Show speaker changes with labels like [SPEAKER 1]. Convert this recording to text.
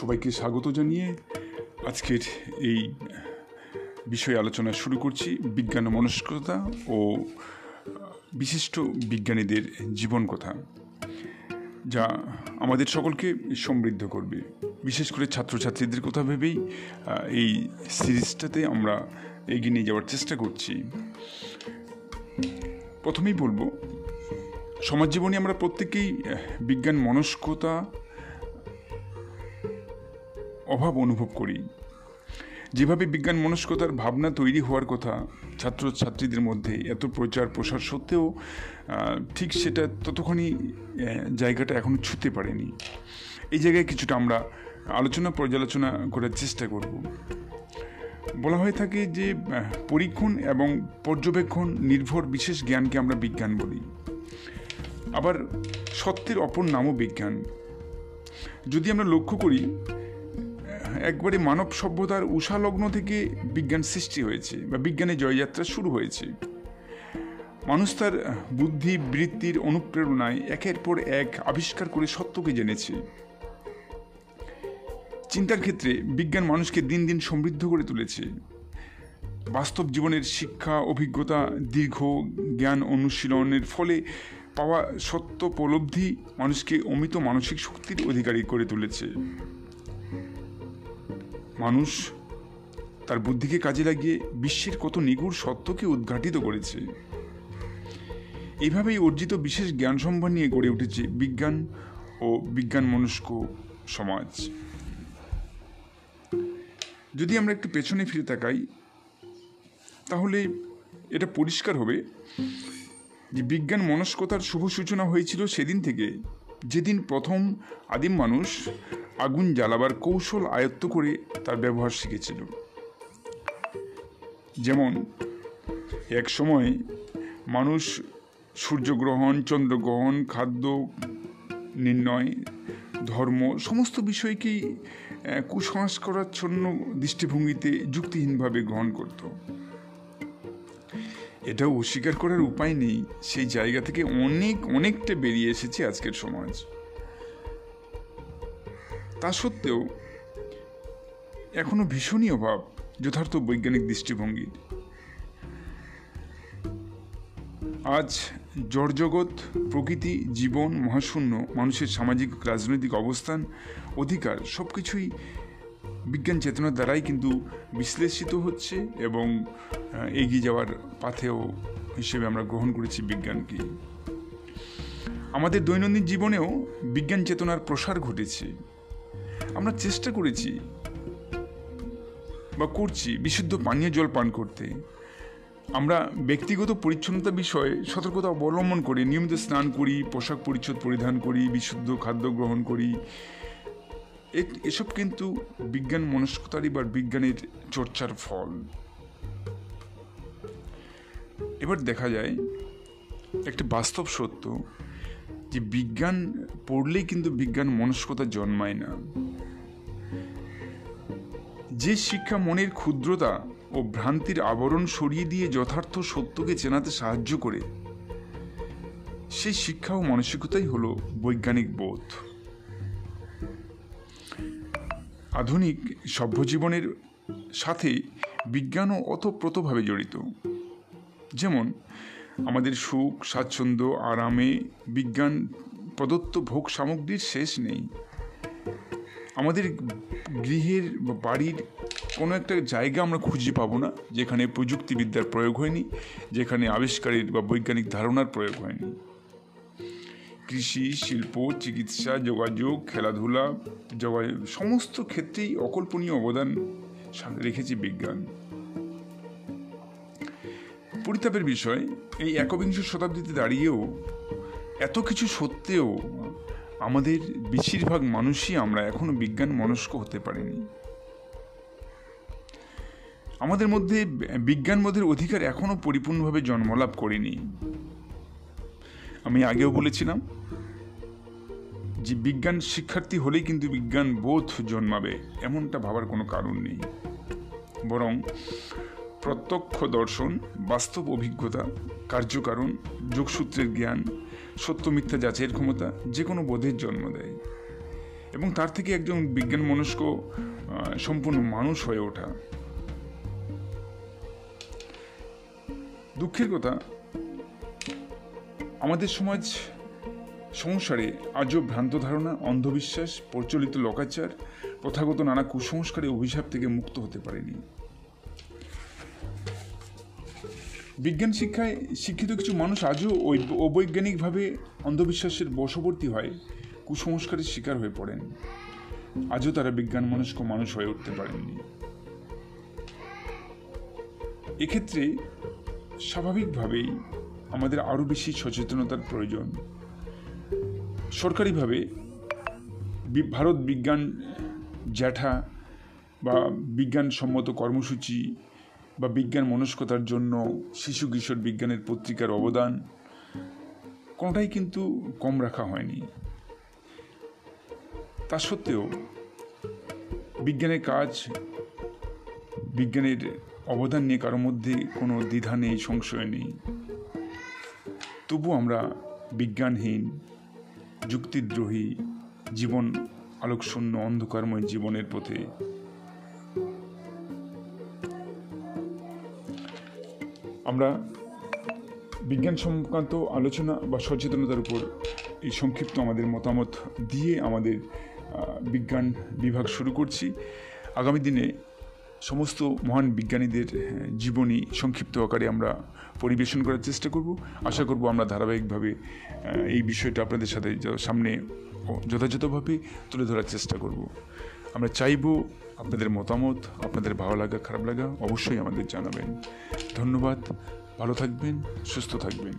[SPEAKER 1] সবাইকে স্বাগত জানিয়ে আজকের এই বিষয়ে আলোচনা শুরু করছি বিজ্ঞান মনস্কতা ও বিশিষ্ট বিজ্ঞানীদের জীবন কথা, যা আমাদের সকলকে সমৃদ্ধ করবে। বিশেষ করে ছাত্রছাত্রীদের কথা ভেবেই এই সিরিজটাতে আমরা এগিয়ে নিয়ে যাওয়ার চেষ্টা করছি। প্রথমেই বলব সমাজ জীবনে আমরা প্রত্যেকেই বিজ্ঞান, মনস্কতা অভাব অনুভব করি। যেভাবে বিজ্ঞান মনস্কতার ভাবনা তৈরি হওয়ার কথা ছাত্রছাত্রীদের মধ্যে এত প্রচার প্রসার সত্ত্বেও ঠিক সেটা ততখানি জায়গাটা এখনও ছুতে পারেনি। এই জায়গায় কিছুটা আমরা আলোচনা পর্যালোচনা করার চেষ্টা করব। বলা হয়ে থাকে যে পরীক্ষণ এবং পর্যবেক্ষণ নির্ভর বিশেষ জ্ঞানকে আমরা বিজ্ঞান বলি। আবার সত্যের অপর নামও বিজ্ঞান। যদি আমরা লক্ষ্য করি একবারে মানব সভ্যতার উষালগ্ন থেকে বিজ্ঞান সৃষ্টি হয়েছে বা বিজ্ঞানের জয়যাত্রা শুরু হয়েছে। মানুষ তার বুদ্ধি, বৃত্তির অনুপ্রেরণায় একের পর এক আবিষ্কার করে সত্যকে জেনেছে। চিন্তার ক্ষেত্রে বিজ্ঞান মানুষকে দিন দিন সমৃদ্ধ করে তুলেছে। বাস্তব জীবনের শিক্ষা, অভিজ্ঞতা, দীর্ঘ জ্ঞান অনুশীলনের ফলে পাওয়া সত্য উপলব্ধি মানুষকে অমিত মানসিক শক্তির অধিকারী করে তুলেছে। মানুষ তার বুদ্ধিকে কাজে লাগিয়ে বিশ্বের কত নিগুড় সত্যকে উদ্ঘাটিত করেছে। এইভাবেই অর্জিত বিশেষ জ্ঞান সম্ভার নিয়ে গড়ে উঠেছে বিজ্ঞান ও বিজ্ঞান মনস্ক সমাজ। যদি আমরা একটু পেছনে ফিরে তাকাই, তাহলে এটা পরিষ্কার হবে যে বিজ্ঞান মনস্কতার শুভ সূচনা হয়েছিল সেদিন থেকে। যেদিন প্রথম আদিম মানুষ আগুন জ্বালাবার কৌশল আয়ত্ত করে তার ব্যবহার শিখেছিল। যেমন, এক সময় মানুষ সূর্যগ্রহণ, চন্দ্রগ্রহণ, খাদ্য নির্ণয়, ধর্ম সমস্ত বিষয়কেই কুসংস্কারাচ্ছন্ন দৃষ্টিভঙ্গিতে যুক্তিহীনভাবে গ্রহণ করত। এটাও অস্বীকার করার উপায় নেই। সেই জায়গা থেকে অনেক, অনেকটা বেরিয়ে এসেছে আজকের সমাজ। তা সত্ত্বেও এখনও ভীষণই অভাব যথার্থ বৈজ্ঞানিক দৃষ্টিভঙ্গির আজ জড়জগৎ, প্রকৃতি, জীবন, মহাশূন্য, মানুষের সামাজিক, রাজনৈতিক অবস্থান, অধিকার সব কিছুই বিজ্ঞান চেতনার দ্বারাই কিন্তু বিশ্লেষিত হচ্ছে এবং এগিয়ে যাওয়ার পাথেও হিসেবে আমরা গ্রহণ করেছি বিজ্ঞানকে। আমাদের দৈনন্দিন জীবনেও বিজ্ঞান চেতনার প্রসার ঘটেছে। আমরা চেষ্টা করেছি বা করছি বিশুদ্ধ পানীয় জল পান করতে। আমরা ব্যক্তিগত পরিচ্ছন্নতা বিষয়ে সতর্কতা অবলম্বন করে নিয়মিত স্নান করি, পোশাক পরিচ্ছদ পরিধান করি, বিশুদ্ধ খাদ্য গ্রহণ করি। এসব কিন্তু বিজ্ঞান মনস্কতারই বা বিজ্ঞানের চর্চার ফল। এবার দেখা যায়, একটা বাস্তব সত্য যে বিজ্ঞান পড়লেই কিন্তু বিজ্ঞান মনস্কতা জন্মায় না। যে শিক্ষা মনের ক্ষুদ্রতা ও ভ্রান্তির আবরণ সরিয়ে দিয়ে যথার্থ সত্যকে চেনাতে সাহায্য করে সেই শিক্ষা ও মানসিকতাই হলো বৈজ্ঞানিক বোধ। আধুনিক সভ্য জীবনের সাথে বিজ্ঞানও অতপ্রতভাবে জড়িত। যেমন আমাদের সুখ, স্বাচ্ছন্দ্য, আরামে বিজ্ঞান, প্রদত্ত ভোগ সামগ্রীর শেষ নেই। আমাদের গৃহের বা বাড়ির কোনো একটা জায়গা আমরা খুঁজে পাবো না, যেখানে প্রযুক্তিবিদ্যার প্রয়োগ হয়নি, যেখানে আবিষ্কারের বা বৈজ্ঞানিক ধারণার প্রয়োগ হয়নি। কৃষি, শিল্প, চিকিৎসা, যোগাযোগ, খেলাধুলা যোগাযোগ সমস্ত ক্ষেত্রেই অকল্পনীয় অবদান রেখেছে বিজ্ঞান। পরিতাপের বিষয়, এই একবিংশ শতাব্দীতে দাঁড়িয়েও এত কিছু সত্ত্বেও আমাদের বেশিরভাগ মানুষই আমরা এখনও বিজ্ঞান মনস্ক হতে পারিনি। আমাদের মধ্যে বিজ্ঞান বোধের অধিকার এখনও পরিপূর্ণভাবে জন্মলাভ করেনি। আমি আগেও বলেছিলাম যে বিজ্ঞান শিক্ষার্থী হলেই কিন্তু বিজ্ঞান বোধ জন্মাবে, এমনটা ভাবার কোনো কারণ নেই। বরং প্রত্যক্ষ দর্শন, বাস্তব অভিজ্ঞতা, কার্যকারণ, যোগসূত্রের জ্ঞান, সত্য মিথ্যা যাচাইয়ের ক্ষমতা যে কোনো বোধের জন্ম দেয়। এবং তার থেকে একজন বিজ্ঞান মনস্ক সম্পূর্ণ মানুষ হয়ে ওঠা। দুঃখের কথা, আমাদের সমাজ সংসারে আজও ভ্রান্ত ধারণা, অন্ধবিশ্বাস, প্রচলিত লোকাচার, প্রথাগত নানা কুসংস্কারে অভিশাপ থেকে মুক্ত হতে পারেনি। বিজ্ঞান শিক্ষায় শিক্ষিত কিছু মানুষ আজও ওই- অবৈজ্ঞানিকভাবে অন্ধবিশ্বাসের বশবর্তী হয়, কুসংস্কারের শিকার হয়ে পড়েন। আজও তারা বিজ্ঞান মনস্ক মানুষ হয়ে উঠতে পারেননি। এক্ষেত্রে স্বাভাবিকভাবেই আমাদের আরও বেশি সচেতনতার প্রয়োজন। সরকারিভাবে ভারত বিজ্ঞান জ্যাঠা বা বিজ্ঞানসম্মত কর্মসূচি বা বিজ্ঞান মনস্কতার জন্য শিশু কিশোর বিজ্ঞানের পত্রিকার অবদান, কোনোটাই কিন্তু কম রাখা হয়নি। তা সত্ত্বেও বিজ্ঞানের কাজ, বিজ্ঞানের অবদান নিয়ে কারোর মধ্যে কোনো দ্বিধা নেই, সংশয় নেই। তবু আমরা বিজ্ঞানহীন, যুক্তিদ্রোহী, জীবন আলোকশূন্য, অন্ধকারময় জীবনের পথে আমরা বিজ্ঞান সংক্রান্ত আলোচনা বা সচেতনতার উপর এই সংক্ষিপ্ত আমাদের মতামত দিয়ে আমাদের বিজ্ঞান বিভাগ শুরু করছি। আগামী দিনে সমস্ত মহান বিজ্ঞানীদের জীবনী সংক্ষিপ্ত আকারে আমরা পরিবেশন করার চেষ্টা করব। আশা করব আমরা ধারাবাহিকভাবে এই বিষয়টা আপনাদের সাথে সামনে যথাযথভাবে তুলে ধরার চেষ্টা করব। আমরা চাইব আপনাদের মতামত, আপনাদের ভালো লাগা, খারাপ লাগা অবশ্যই আমাদের জানাবেন। ধন্যবাদ, ভালো থাকবেন, সুস্থ থাকবেন।